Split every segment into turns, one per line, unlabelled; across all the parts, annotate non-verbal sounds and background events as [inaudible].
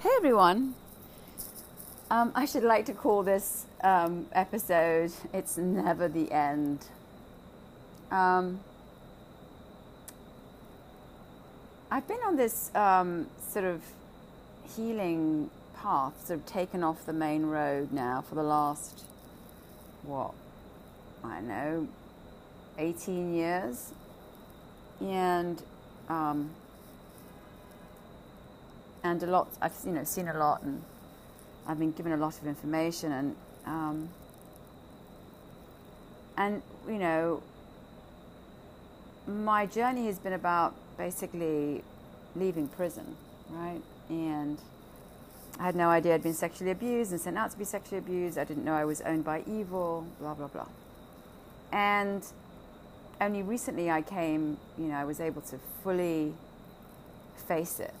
Hey everyone. Um, I should like to call this um, episode It's Never the End. Um, I've been on this um, sort of healing path, sort of taken off the main road now for the last, what, I know, 18 years. And um, and a lot. I've you know seen a lot, and I've been given a lot of information, and um, and you know, my journey has been about basically leaving prison, right? And I had no idea I'd been sexually abused and sent out to be sexually abused. I didn't know I was owned by evil, blah blah blah. And only recently I came, you know, I was able to fully face it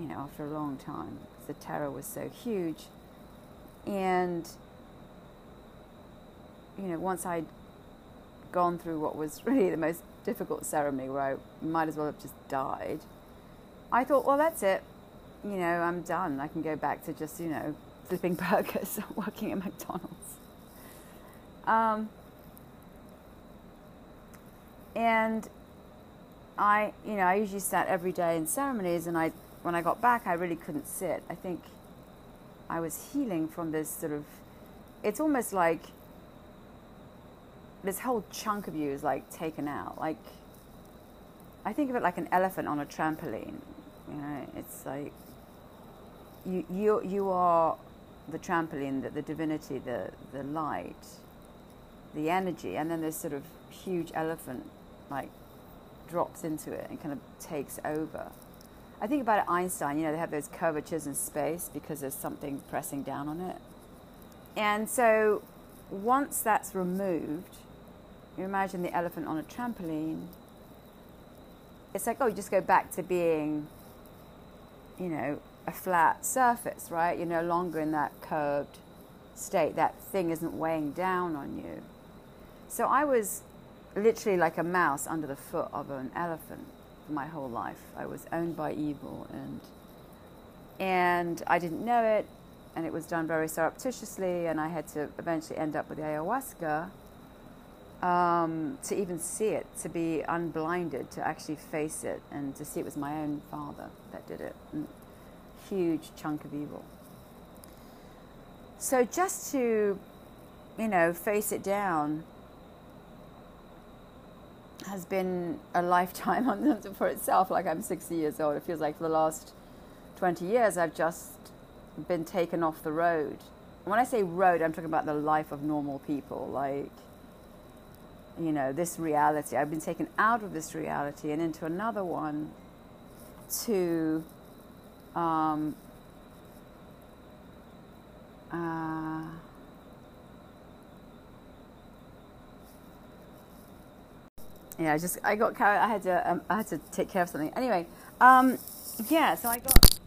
you know, after a long time. The terror was so huge. And, you know, once I'd gone through what was [laughs] really the most difficult ceremony where I might as well have just died, I thought, well, that's it. You know, I'm done. I can go back to just, you know, flipping [laughs] burgers, working at McDonald's. Um, and I, you know, I usually sat every day in ceremonies and I when I got back, I really couldn't sit. I think I was healing from this sort of. It's almost like this whole chunk of you is like taken out. Like I think of it like an elephant on a trampoline. You know, it's like you you you are the trampoline, the, the divinity, the the light, the energy, and then this sort of huge elephant like drops into it and kind of takes over. I think about Einstein, you know, they have those curvatures in space because there's something pressing down on it. And so once that's removed, you imagine the elephant on a trampoline. It's like, oh, you just go back to being, you know, a flat surface, right? You're no longer in that curved state. That thing isn't weighing down on you. So I was literally like a mouse under the foot of an elephant my whole life. I was owned by evil, and and I didn't know it, and it was done very surreptitiously, and I had to eventually end up with ayahuasca um, to even see it, to be unblinded, to actually face it, and to see it was my own father that did it. And huge chunk of evil. So just to, you know, face it down has been a lifetime [laughs] for itself. Like I'm 60 years old. It feels like for the last 20 years I've just been taken off the road. when I say road, I'm talking about the life of normal people. Like, you know, this reality. I've been taken out of this reality and into another one to um, uh, yeah, I just I got carried. I had to um, I had to take care of something. Anyway, um, yeah. So I got.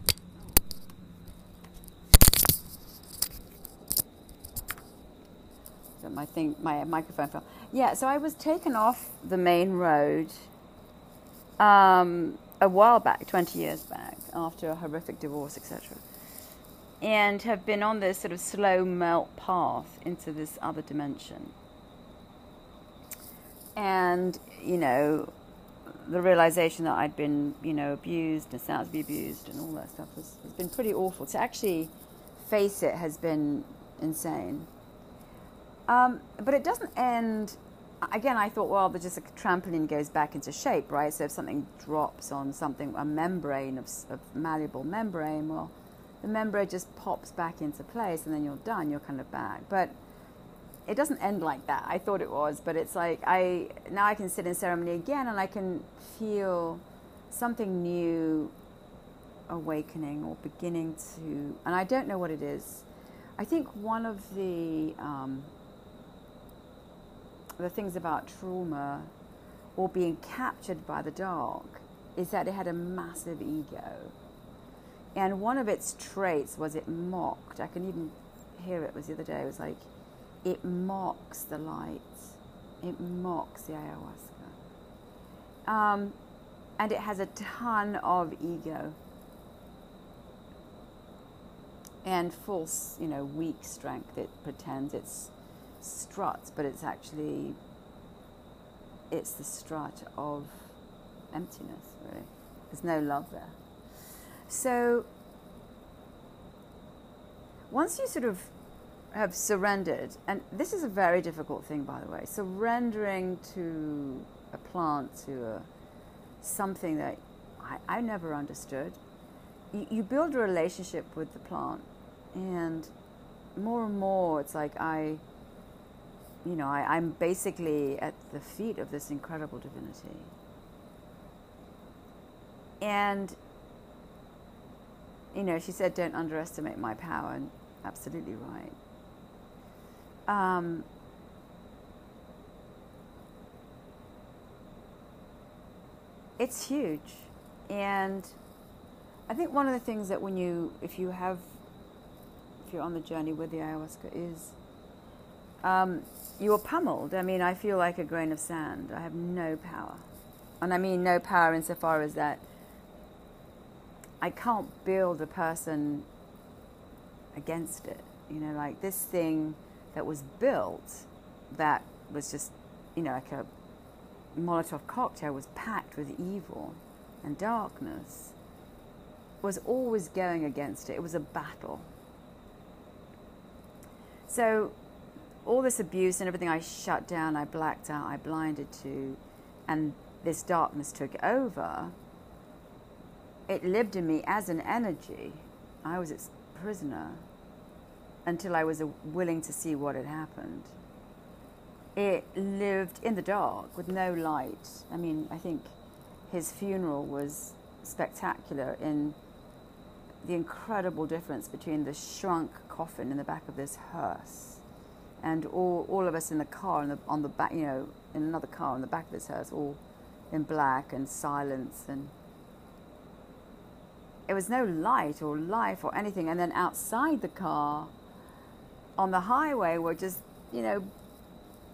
So my thing, my microphone fell. Yeah, so I was taken off the main road um, a while back, twenty years back, after a horrific divorce, etc. And have been on this sort of slow melt path into this other dimension and you know the realization that I'd been you know abused and sounds to be abused and all that stuff has, has been pretty awful. To actually face it has been insane. Um, but it doesn't end. Again, I thought, well, but just a trampoline goes back into shape, right? So if something drops on something, a membrane of, of malleable membrane, well, the membrane just pops back into place, and then you're done. You're kind of back. But it doesn't end like that. I thought it was, but it's like I now I can sit in ceremony again and I can feel something new awakening or beginning to, and I don't know what it is. I think one of the um, the things about trauma or being captured by the dark is that it had a massive ego. And one of its traits was it mocked. I can even hear it was the other day. It was like, it mocks the light, it mocks the ayahuasca. Um, and it has a ton of ego. and false, you know, weak strength. It pretends it's struts, but it's actually it's the strut of emptiness. Really, there's no love there. So once you sort of have surrendered, and this is a very difficult thing, by the way, surrendering to a plant, to a, something that I, I never understood. You, you build a relationship with the plant, and more and more, it's like I, you know, I, I'm basically at the feet of this incredible divinity. And, you know, she said, don't underestimate my power, and absolutely right. Um, it's huge. And I think one of the things that when you, if you have, if you're on the journey with the ayahuasca, is um, you're pummeled. I mean, I feel like a grain of sand. I have no power. And I mean no power insofar as that I can't build a person against it. You know, like this thing that was built that was just, you know, like a Molotov cocktail was packed with evil and darkness was always going against it. It was a battle. So, all this abuse and everything I shut down, I blacked out, I blinded to, and this darkness took over, it lived in me as an energy. I was its prisoner until I was willing to see what had happened. It lived in the dark with no light. I mean, I think his funeral was spectacular in the incredible difference between the shrunk coffin in the back of this hearse and all, all of us in the car on the, on the back, you know, in another car on the back of this hearse, all in black and silence and it was no light or life or anything. And then outside the car, on the highway were just, you know,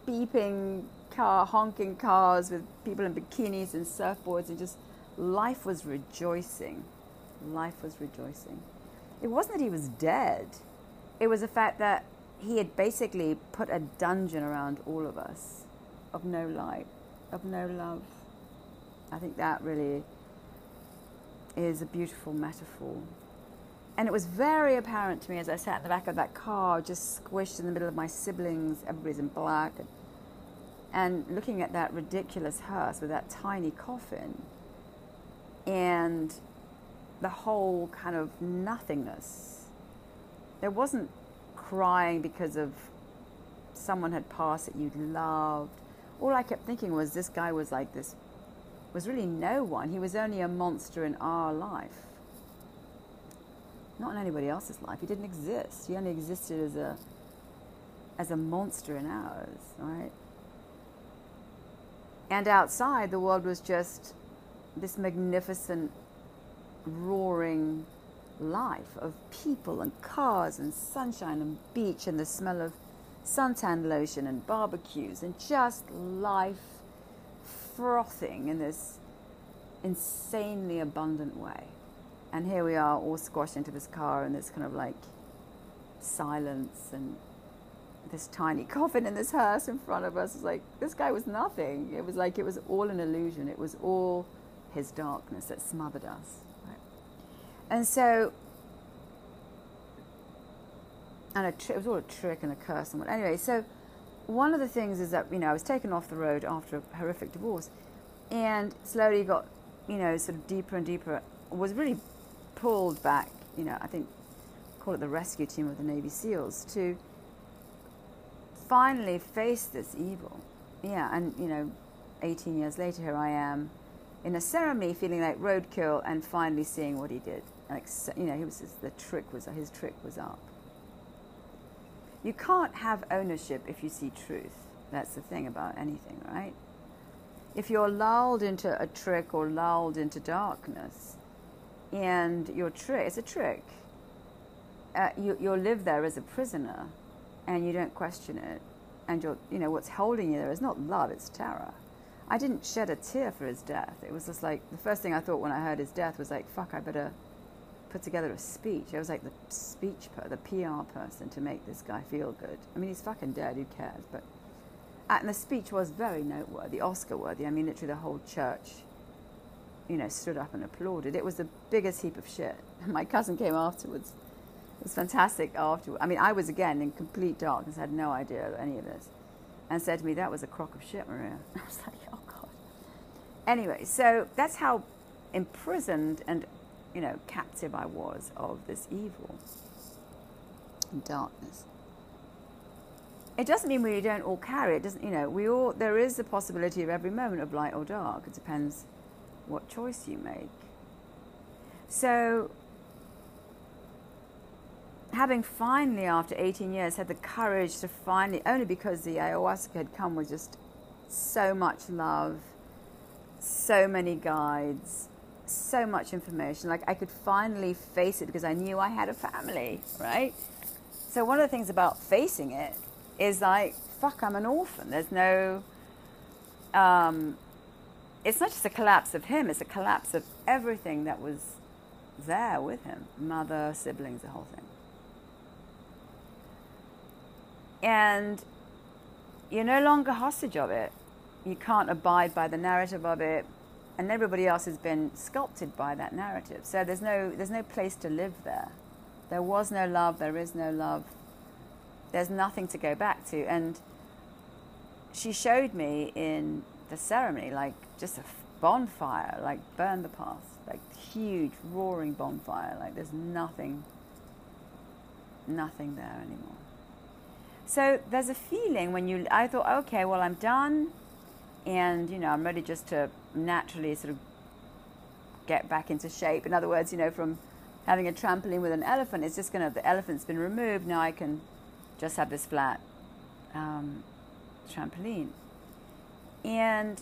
beeping car, honking cars with people in bikinis and surfboards, and just life was rejoicing. Life was rejoicing. It wasn't that he was dead, it was the fact that he had basically put a dungeon around all of us of no light, of no love. I think that really is a beautiful metaphor. And it was very apparent to me as I sat in the back of that car, just squished in the middle of my siblings, everybody's in black, and, and looking at that ridiculous hearse with that tiny coffin, and the whole kind of nothingness. There wasn't crying because of someone had passed that you'd loved. All I kept thinking was this guy was like this, was really no one. He was only a monster in our life not in anybody else's life. He didn't exist. He only existed as a as a monster in ours, right? And outside, the world was just this magnificent, roaring life of people and cars and sunshine and beach and the smell of suntan lotion and barbecues and just life frothing in this insanely abundant way. And here we are all squashed into this car and this kind of like silence and this tiny [laughs] coffin in this hearse in front of us. It's like this guy was nothing. It was like it was all an illusion. It was all his darkness that smothered us. And so, and tri- it was all a trick and a curse and what. Anyway, so one of the things is that you know I was taken off the road after a horrific divorce, and slowly got you know sort of deeper and deeper. Was really pulled back, you know, I think, call it the rescue team of the Navy SEALs, to finally face this evil. Yeah, and, you know, 18 years later, here I am in a ceremony feeling like roadkill and finally seeing what he did. Like, you know, he was the trick was, his trick was up. You can't have ownership if you see truth. That's the thing about anything, right? If you're lulled into a trick or lulled into darkness, and your trick it's a trick uh, you, you'll live there as a prisoner and you don't question it and you're you know what's holding you there is not love it's terror i didn't shed a tear for his death it was just like the first thing i thought when i heard his death was like fuck i better put together a speech. I was like the speech, per, the PR person to make this guy feel good. I mean, he's fucking dead. Who cares? But and the speech was very noteworthy, Oscar worthy. I mean, literally the whole church, you know, stood up and applauded. It was the biggest heap of shit. [laughs] My cousin came afterwards. It was fantastic afterwards. I mean, I was again in complete darkness, had no idea of any of this, and said to me, "That was a crock of shit, Maria." [laughs] I was like, "Oh God." Anyway, so that's how imprisoned and you know captive I was of this evil and darkness. It doesn't mean we don't all carry it. Doesn't you know? We all there is the possibility of every moment of light or dark. It depends what choice you make. So, having finally, after 18 years, had the courage to finally, only because the ayahuasca had come with just so much love, so many guides, so much information. Like I could finally face it because I knew I had a family, right? So one of the things about facing it is like, fuck, I'm an orphan. There's no, um, it's not just a collapse of him, it's a collapse of everything that was there with him mother, siblings, the whole thing. And you're no longer hostage of it. You can't abide by the narrative of it and everybody else has been sculpted by that narrative. So there's no there's no place to live there. There was no love. There is no love. There's nothing to go back to. And she showed me in the ceremony like just a bonfire, like burn the past, like huge roaring bonfire. Like there's nothing, nothing there anymore. So there's a feeling when you. I thought, okay, well I'm done and you know I'm ready just to naturally sort of get back into shape. In other words, you know, from having a trampoline with an elephant, it's just to the elephant's been removed. Now I can just have this flat um, trampoline, and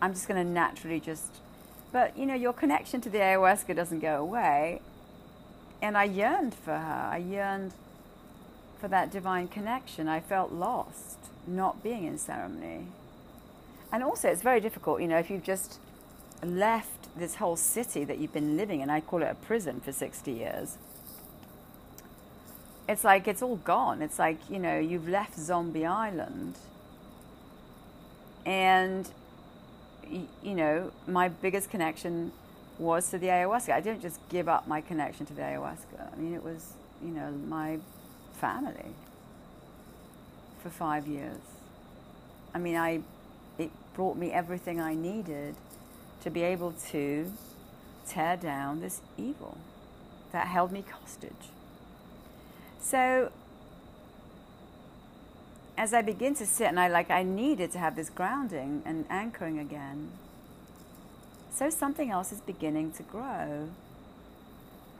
I'm just going to naturally just. But you know, your connection to the ayahuasca doesn't go away, and I yearned for her. I yearned for that divine connection. I felt lost not being in ceremony. And also, it's very difficult, you know, if you've just left this whole city that you've been living in, I call it a prison for 60 years. It's like it's all gone. It's like, you know, you've left Zombie Island. And, you know, my biggest connection was to the ayahuasca. I didn't just give up my connection to the ayahuasca. I mean, it was, you know, my family for five years. I mean, I, it brought me everything I needed to be able to tear down this evil that held me hostage. So, as I begin to sit, and I like, I needed to have this grounding and anchoring again. So something else is beginning to grow.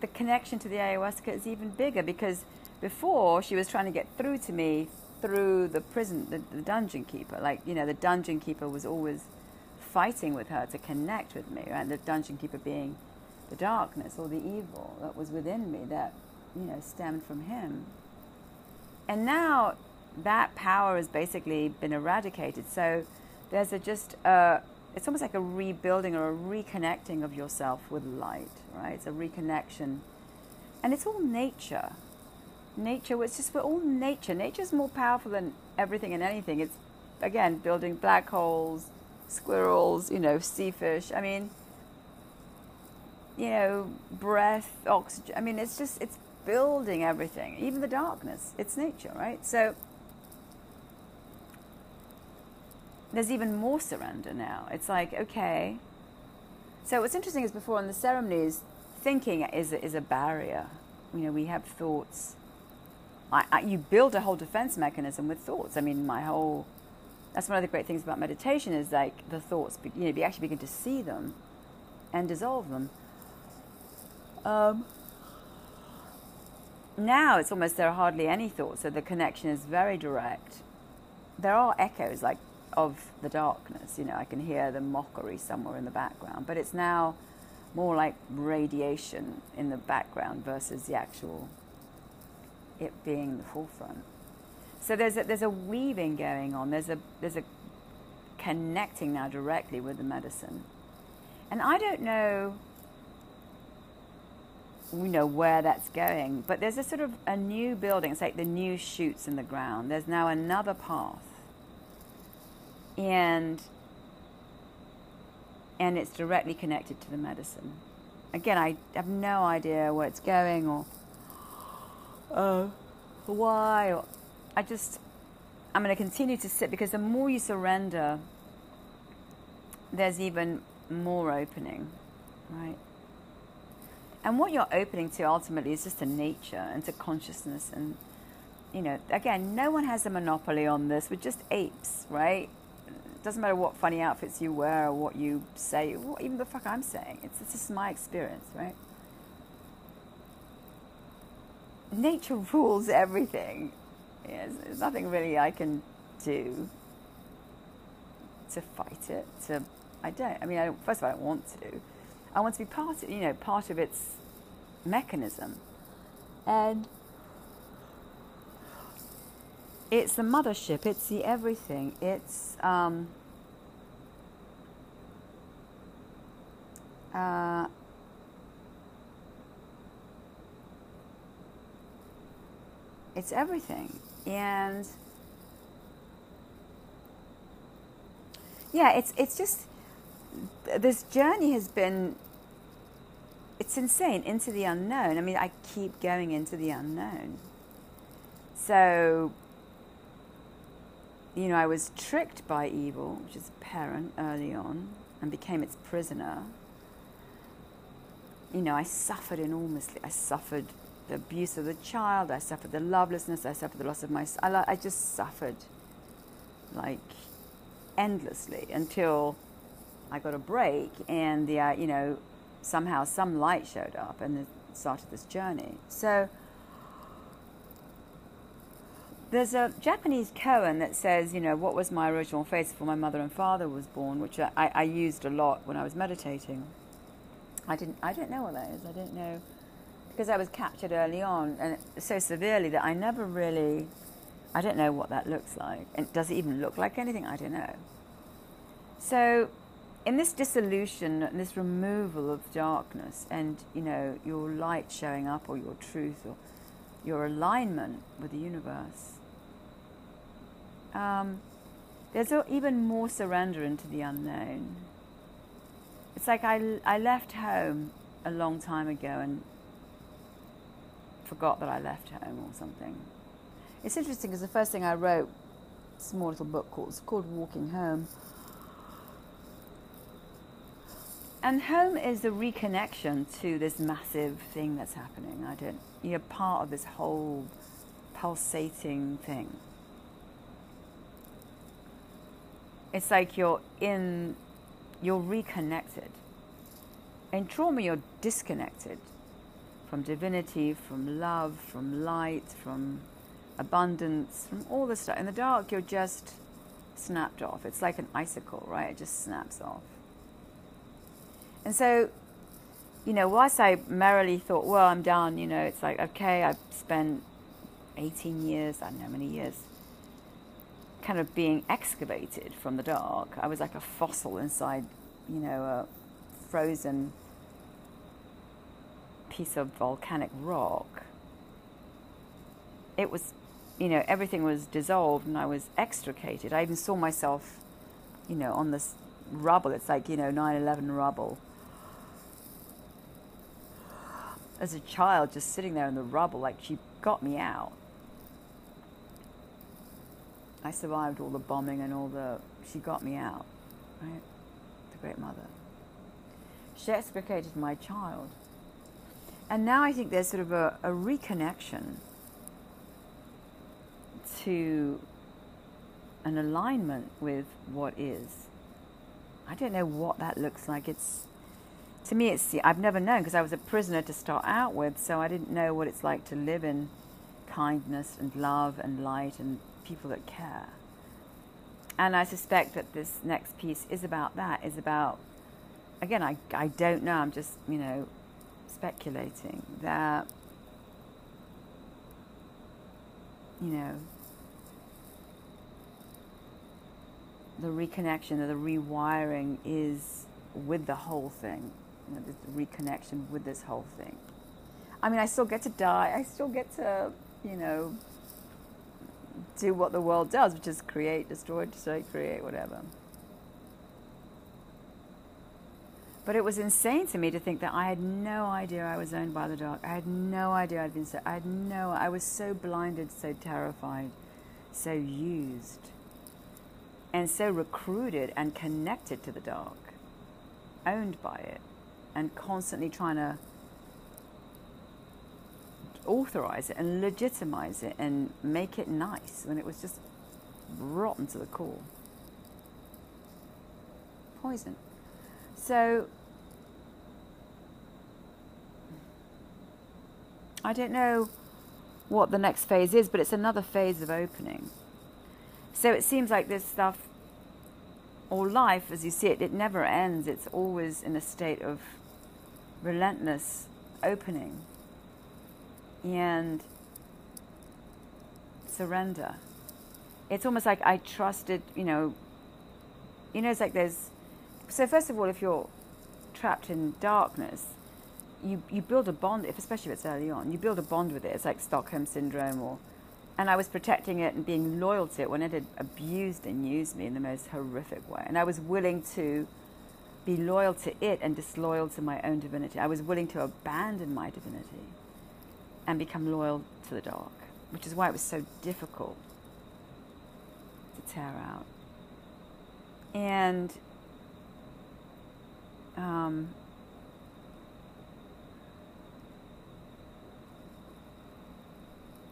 The connection to the ayahuasca is even bigger because before she was trying to get through to me through the prison, the, the dungeon keeper. Like, you know, the dungeon keeper was always fighting with her to connect with me, right? The dungeon keeper being the darkness or the evil that was within me that, you know, stemmed from him. And now that power has basically been eradicated. So there's a just, a, it's almost like a rebuilding or a reconnecting of yourself with light, right? It's a reconnection. And it's all nature. Nature it's just we're all nature. Nature's more powerful than everything and anything. It's again building black holes squirrels you know sea fish. I mean you know breath oxygen. I mean it's just it's building everything. Even the darkness. It's nature right? So there's even more surrender now it's like okay so what's interesting is before in the ceremonies thinking is is a barrier you know we have thoughts I, I, you build a whole defense mechanism with thoughts. I mean, my whole that's one of the great things about meditation is like the thoughts. You know, you actually begin to see them and dissolve them. Um, now it's almost there are hardly any thoughts, so the connection is very direct. There are echoes like of the darkness. You know, I can hear the mockery somewhere in the background, but it's now more like radiation in the background versus the actual it being the forefront. So there's a, there's a weaving going on. There's a there's a connecting now directly with the medicine. And I don't know we know where that's going. But there's a sort of a new building. It's like the new shoots in the ground. There's now another path, and and it's directly connected to the medicine. Again, I have no idea where it's going or uh, why. Or I just I'm going to continue to sit because the more you surrender, there's even more opening, right? And what you're opening to ultimately is just to nature and to consciousness. And, you know, again, no one has a monopoly on this. We're just apes, right? It doesn't matter what funny outfits you wear or what you say, or even the fuck I'm saying. It's, it's just my experience, right? Nature rules everything. Yes, there's nothing really I can do to fight it. To I don't. I mean, I first of all, I don't want to. I want to be part of, you know, part of its mechanism. And it's the mothership, it's the everything, it's um, uh, it's everything. And yeah, it's it's just this journey has been it's insane into the unknown. I mean, I keep going into the unknown. So, you know, I was tricked by evil, which is a parent early on, and became its prisoner. You know, I suffered enormously. I suffered the abuse of the child, I suffered the lovelessness, I suffered the loss of my. I, I just suffered like endlessly until I got a break and the, uh, you know, somehow some light showed up and started this journey. So there's a Japanese koan that says, you know, what was my original face before my mother and father was born, which I, I used a lot when I was meditating. I didn't, I don't know what that is. I don't know because I was captured early on and so severely that I never really, I don't know what that looks like. And does it even look like anything? I don't know. So in this dissolution this removal of darkness and you know your light showing up or your truth or your alignment with the universe um, there's even more surrender into the unknown it's like I, I left home a long time ago and forgot that I left home or something it's interesting because the first thing I wrote small little book called, it's called Walking Home and home is the reconnection to this massive thing that's happening. I don't. You're part of this whole pulsating thing. It's like you're in. You're reconnected. In trauma, you're disconnected from divinity, from love, from light, from abundance, from all this stuff. In the dark, you're just snapped off. It's like an icicle, right? It just snaps off. And so, you know, whilst I merrily thought, well, I'm done, you know, it's like, okay, I've spent 18 years, I don't know how many years, kind of being excavated from the dark. I was like a fossil inside, you know, a frozen piece of volcanic rock. It was, you know, everything was dissolved and I was extricated. I even saw myself, you know, on this rubble. It's like, you know, 9 11 rubble as a child just sitting there in the rubble, like she got me out. I survived all the bombing and all the. She got me out, right? The Great Mother. She extricated my child. And now I think there's sort of a, a reconnection to an alignment with what is. I don't know what that looks like. It's to me, it's I've never known because I was a prisoner to start out with, so I didn't know what it's like to live in kindness and love and light and people that care. And I suspect that this next piece is about that. Is about again, I I don't know. I'm just you know speculating that you know the reconnection or the rewiring is with the whole thing you know, this reconnection with this whole thing. I mean, I still get to die. I still get to, you know, do what the world does, which is create, destroy, destroy, create, whatever. But it was insane to me to think that I had no idea I was owned by the dark. I had no idea I'd been so. I had no. I was so blinded, so terrified, so used, and so recruited and connected to the dark, owned by it, and constantly trying to authorize it and legitimize it and make it nice when it was just rotten to the core. Poison. So I don't know what the next phase is, but it's another phase of opening. So it seems like this stuff, or life as you see it, it never ends. It's always in a state of relentless opening and surrender. It's almost like I trusted, you know, you know, it's like there's, so first of all, if you're trapped in darkness, you, you build a bond, if, especially if it's early on, you build a bond with it. It's like Stockholm Syndrome or, and I was protecting it and being loyal to it when it had abused and used me in the most horrific way. And I was willing to be loyal to it and disloyal to my own divinity. I was willing to abandon my divinity and become loyal to the dark, which is why it was so difficult to tear out. And um,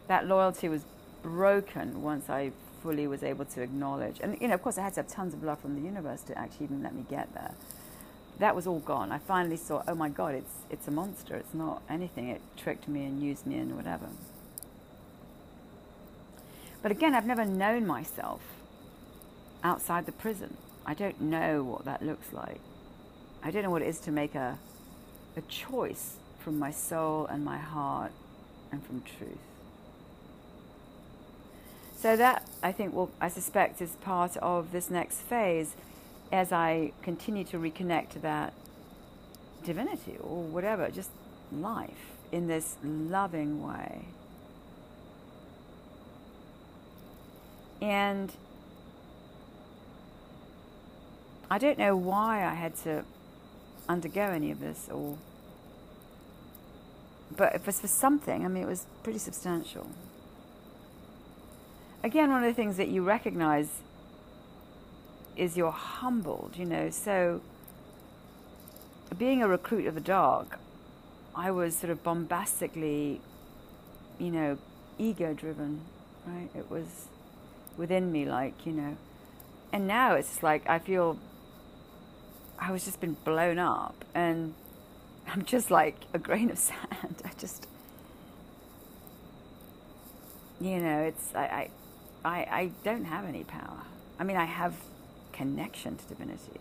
that loyalty was broken once I fully was able to acknowledge. And, you know, of course, I had to have tons of love from the universe to actually even let me get there that was all gone. I finally saw, oh my God, it's, it's a monster. It's not anything. It tricked me and used me and whatever. But again, I've never known myself outside the prison. I don't know what that looks like. I don't know what it is to make a, a choice from my soul and my heart and from truth. So that I think will I suspect is part of this next phase as I continue to reconnect to that divinity or whatever, just life in this loving way. And I don't know why I had to undergo any of this or but if it's for something, I mean it was pretty substantial. Again, one of the things that you recognize is you're humbled, you know. So, being a recruit of the dark, I was sort of bombastically, you know, ego driven, right? It was within me, like, you know. And now it's like I feel I was just been blown up and [laughs] I'm just like a grain of [laughs] sand. I just, you know, it's, I, I, I, I don't have any power. I mean, I have connection to divinity.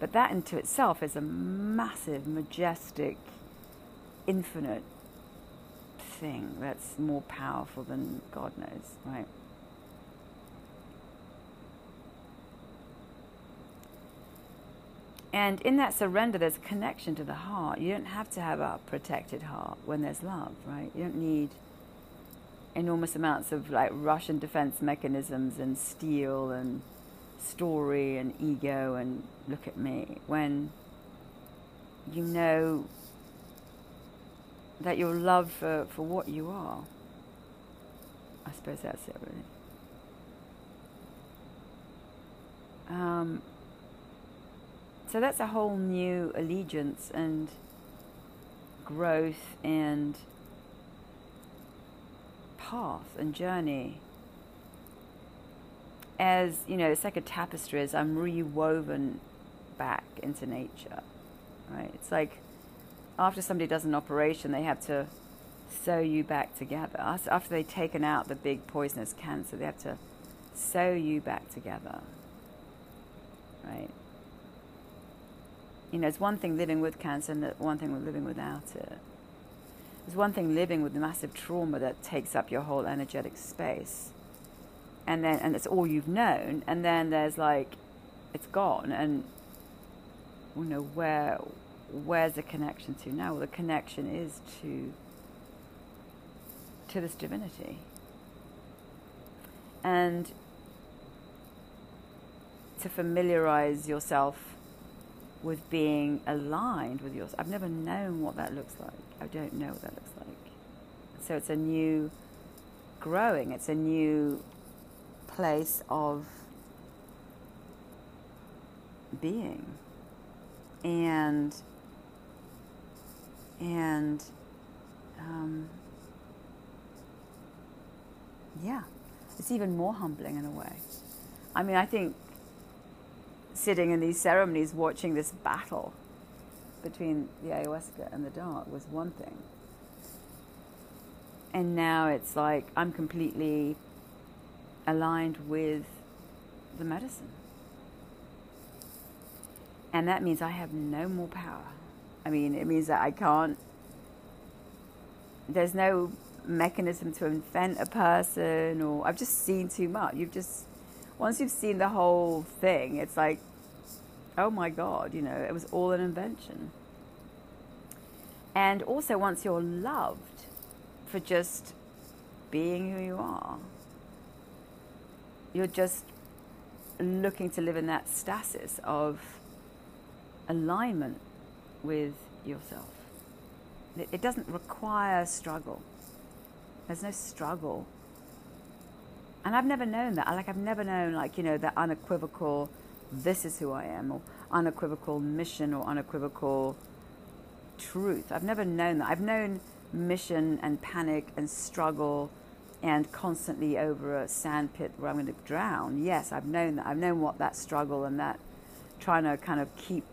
But that into itself is a massive, majestic, infinite thing that's more powerful than God knows, right? And in that surrender, there's a connection to the heart. You don't have to have a protected heart when there's love, right? You don't need enormous amounts of like Russian defense mechanisms and steel and story and ego and look at me when you know that your love for, for what you are. I suppose that's it, really. Um, so that's a whole new allegiance and growth and path and journey as you know, it's like a tapestry. As I'm rewoven back into nature, right? It's like after somebody does an operation, they have to sew you back together. After they've taken out the big poisonous cancer, they have to sew you back together, right? You know, it's one thing living with cancer and one thing with living without it. It's one thing living with the massive trauma that takes up your whole energetic space and then and it's all you've known and then there's like it's gone and you know where where's the connection to now? Well, the connection is to to this divinity. And to familiarize yourself with being aligned with yours. I've never known what that looks like. I don't know what that looks like. So it's a new growing, it's a new place of being. And and um, yeah, it's even more humbling in a way. I mean, I think sitting in these ceremonies watching this battle between the ayahuasca and the dark was one thing. And now it's like I'm completely aligned with the medicine. And that means I have no more power. I mean, it means that I can't, there's no mechanism to invent a person, or I've just seen too much. You've just, once you've seen the whole thing, it's like, oh my God, you know, it was all an invention. And also, once you're loved for just being who you are, you're just looking to live in that stasis of alignment with yourself. It doesn't require struggle. There's no struggle. And I've never known that. Like, I've never known, like, you know, the unequivocal, this is who I am, or unequivocal mission, or unequivocal truth. I've never known that. I've known mission and panic and struggle and constantly over a sandpit where I'm going to drown. Yes, I've known that. I've known what that struggle and that trying to kind of keep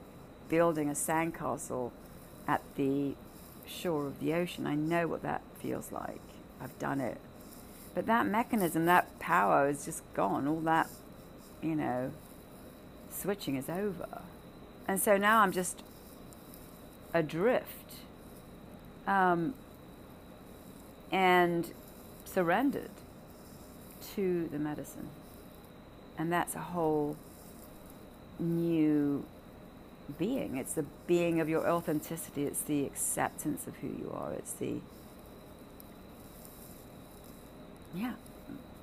building a sandcastle at the shore of the ocean. I know what that feels like. I've done it. But that mechanism, that power is just gone. All that, you know, switching is over. And so now I'm just adrift um, and surrendered to the medicine. And that's a whole new being. It's the being of your authenticity. It's the acceptance of who you are. It's the yeah,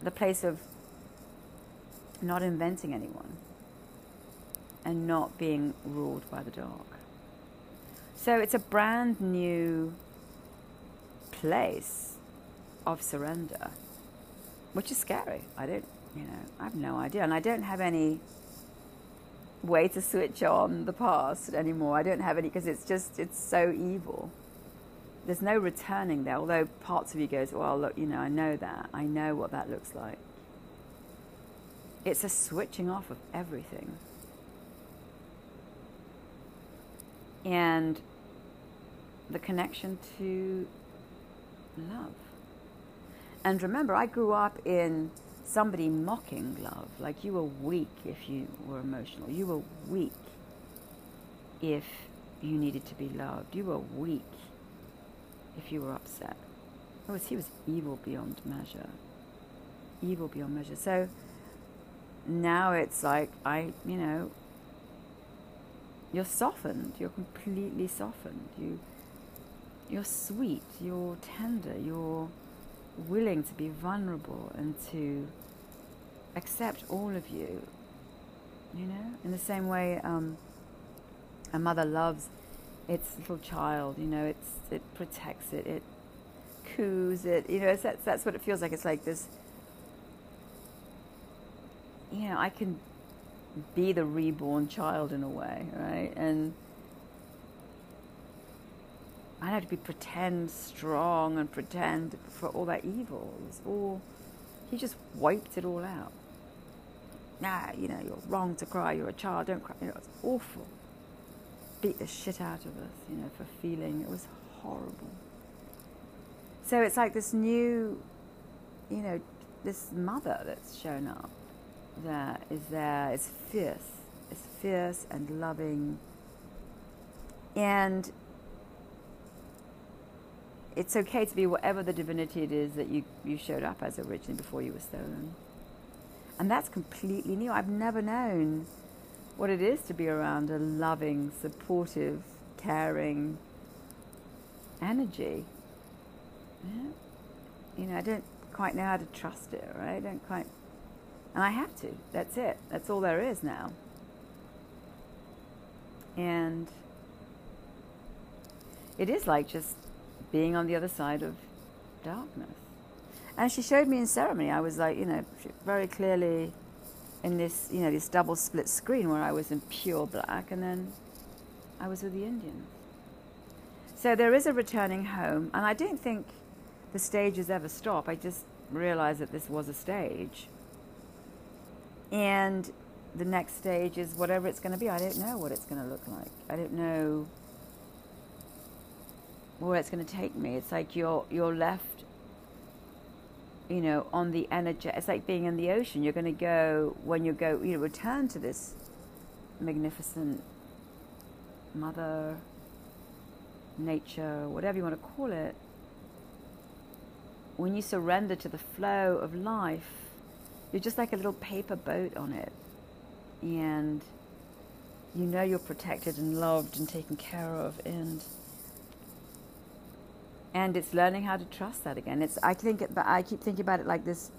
the place of not inventing anyone and not being ruled by the dark. So it's a brand new place of surrender, which is scary. I don't, you know, I have no idea. And I don't have any way to switch on the past anymore. I don't have any because it's just, it's so evil there's no returning there. Although parts of you goes, well, look, you know, I know that. I know what that looks like. It's a switching off of everything. And the connection to love. And remember, I grew up in somebody mocking love. Like you were weak if you were emotional. You were weak if you needed to be loved. You were weak if you were upset. Oh, he was evil beyond measure. Evil beyond measure. So now it's like, I, you know, you're softened. You're completely softened. You, you're sweet. You're tender. You're willing to be vulnerable and to accept all of you. You know, in the same way um, a mother loves its little child. You know, it's it protects it. It coos it. You know, that's that's what it feels like. It's like this. You know, I can be the reborn child in a way, right? And I don't to be pretend strong and pretend for all that evil. It's all he just wiped it all out. Nah, you know, you're wrong to cry. You're a child. Don't cry. You know, it's awful beat the shit out of us, you know, for feeling it was horrible. So it's like this new, you know, this mother that's shown up that is there, is fierce, is fierce and loving. And it's okay to be whatever the divinity it is that you, you showed up as originally before you were stolen. And that's completely new. I've never known what it is to be around a loving, supportive, caring energy. Yeah. You know, I don't quite know how to trust it, right? I don't quite, and I have to. That's it. That's all there is now. And it is like just being on the other side of darkness. And she showed me in ceremony. I was like, you know, very clearly in this, you know, this double split screen where I was in pure black, and then I was with the Indians. So there is a returning home, and I don't think the stages ever stop. I just realized that this was a stage. And the next stage is whatever it's going to be. I don't know what it's going to look like. I don't know where it's going to take me. It's like you're you're left, you know, on the energy. It's like being in the ocean. You're going to go when you go, you know, return to this magnificent mother nature, whatever you want to call it. When you surrender to the flow of life, you're just like a little paper boat on it, and you know you're protected and loved and taken care of, and and it's learning how to trust that again. It's I think it, I keep thinking about it like this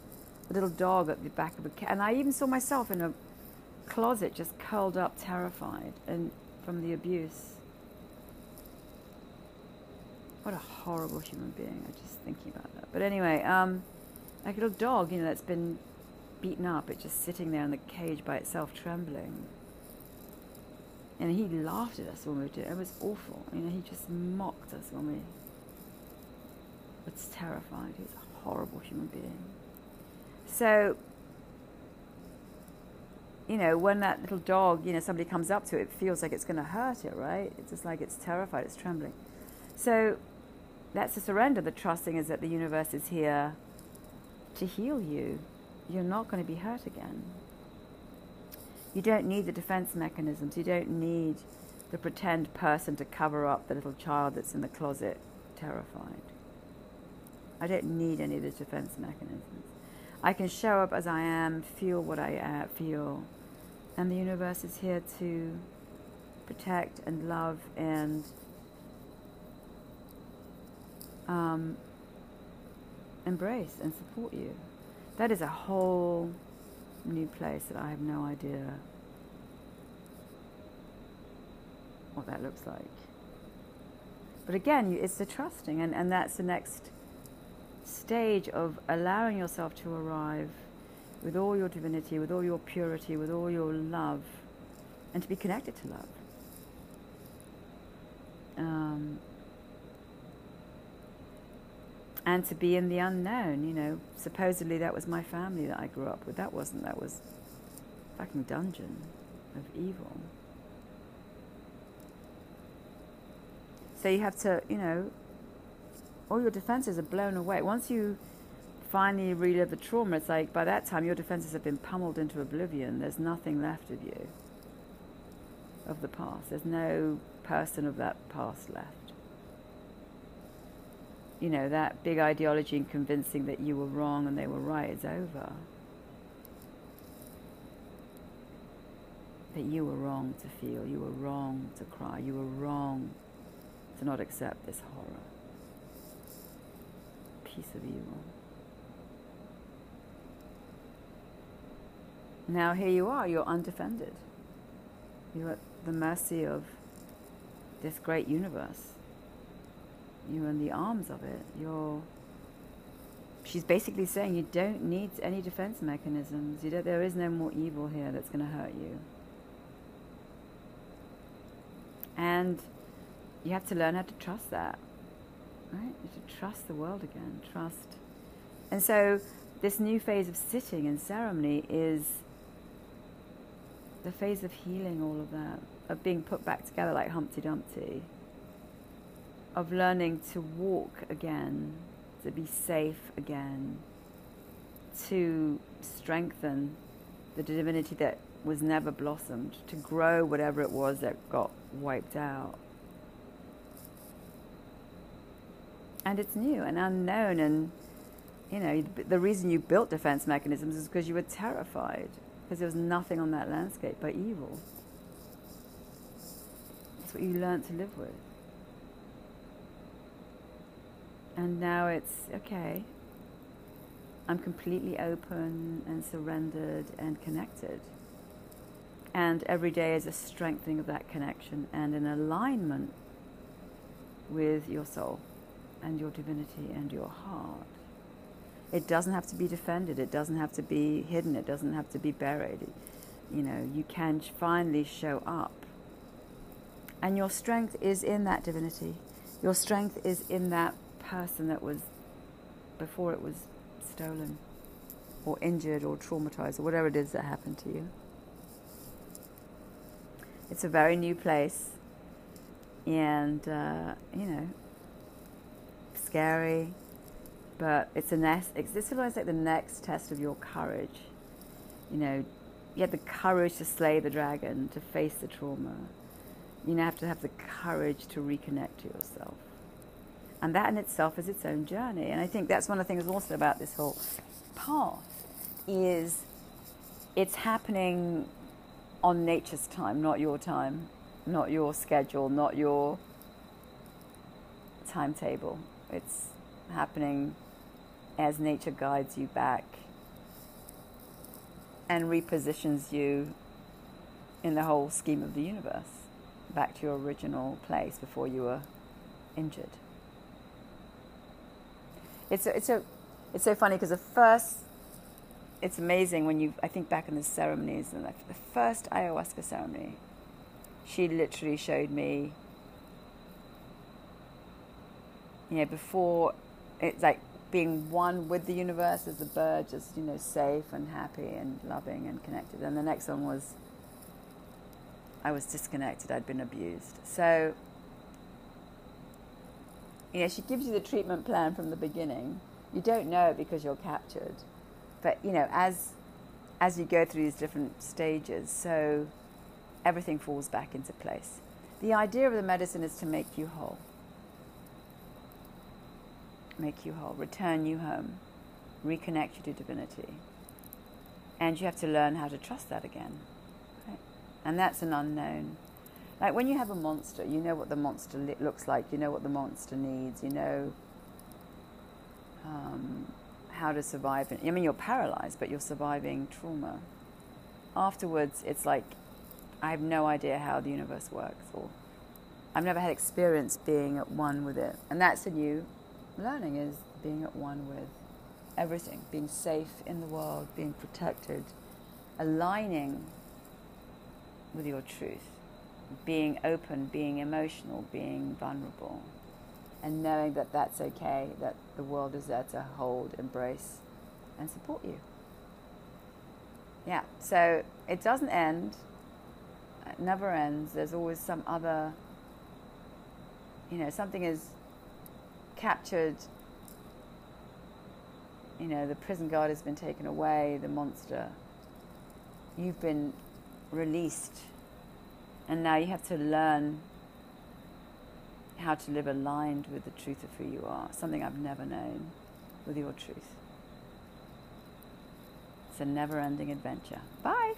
little dog at the back of a cat, and I even saw myself in a closet, just curled up, terrified, and from the abuse. What a horrible human being! I'm just thinking about that. But anyway, um, like a little dog, you know, that's been beaten up. It's just sitting there in the cage by itself, trembling. And he laughed at us when we did it. It was awful. You know, he just mocked us when we was terrified. He was a horrible human being. So, you know, when that little dog, you know, somebody comes up to it, it feels like it's going to hurt it, right? It's just like it's terrified, it's trembling. So, that's the surrender. The trusting is that the universe is here to heal you. You're not going to be hurt again. You don't need the defense mechanisms. You don't need the pretend person to cover up the little child that's in the closet terrified. I don't need any of the defense mechanisms. I can show up as I am, feel what I uh, feel, and the universe is here to protect and love and um, embrace and support you. That is a whole new place that I have no idea what that looks like. But again, it's the trusting, and, and that's the next stage of allowing yourself to arrive with all your divinity, with all your purity, with all your love, and to be connected to love. Um, and to be in the unknown, you know, supposedly that was my family that I grew up with. That wasn't, that was fucking dungeon of evil. So you have to, you know, all your defenses are blown away. Once you finally relive the trauma, it's like by that time your defenses have been pummeled into oblivion. There's nothing left of you, of the past. There's no person of that past left. You know, that big ideology and convincing that you were wrong and they were right is over. That you were wrong to feel, you were wrong to cry, you were wrong to not accept this horror piece of evil. Now here you are, you're undefended. You're at the mercy of this great universe. You're in the arms of it. You're she's basically saying you don't need any defense mechanisms. You don't, there is no more evil here that's going to hurt you. And you have to learn how to trust that right? To trust the world again, trust. And so, this new phase of sitting and ceremony is the phase of healing all of that, of being put back together like Humpty Dumpty, of learning to walk again, to be safe again, to strengthen the divinity that was never blossomed, to grow whatever it was that got wiped out. And it's new and unknown and you know the reason you built defense mechanisms is because you were terrified because there was nothing on that landscape but evil that's what you learned to live with. And now it's okay. I'm completely open and surrendered and connected. And every day is a strengthening of that connection and an alignment with your soul and your divinity and your heart. It doesn't have to be defended, it doesn't have to be hidden, it doesn't have to be buried. You know, you can finally show up. And your strength is in that divinity. Your strength is in that person that was before it was stolen or injured or traumatized or whatever it is that happened to you. It's a very new place and, uh, you know, scary, but it's a next, it's, this is like the next test of your courage. You know, you have the courage to slay the dragon, to face the trauma. You now have to have the courage to reconnect to yourself. And that in itself is its own journey. And I think that's one of the things also about this whole path is it's happening on nature's time, not your time, not your schedule, not your timetable. It's happening as nature guides you back and repositions you in the whole scheme of the universe back to your original place before you were injured. It's a, it's a, it's so funny because the first, it's amazing when you I think back in the ceremonies and the first ayahuasca ceremony, she literally showed me. You know, before it's like being one with the universe as a bird, just you know, safe and happy and loving and connected. And the next one was I was disconnected. I'd been abused. So you know, she gives you the treatment plan from the beginning. You don't know it because you're captured. But, you know, as, as you go through these different stages, so everything falls back into place. The idea of the medicine is to make you whole. Make you whole, return you home, reconnect you to divinity. And you have to learn how to trust that again. Right? And that's an unknown. Like when you have a monster, you know what the monster looks like, you know what the monster needs, you know um, how to survive. I mean, you're paralyzed, but you're surviving trauma. Afterwards, it's like I have no idea how the universe works, or I've never had experience being at one with it, and that's a new learning: is being at one with everything, being safe in the world, being protected, aligning with your truth being open, being emotional, being vulnerable, and knowing that that's okay, that the world is there to hold, embrace, and support you. Yeah, so it doesn't end, it never ends. There's always some other, you know, something is captured. You know, the prison guard has been taken away, the monster. You've been released and now you have to learn how to live aligned with the truth of who you are, something I've never known with your truth. It's a never ending adventure. Bye.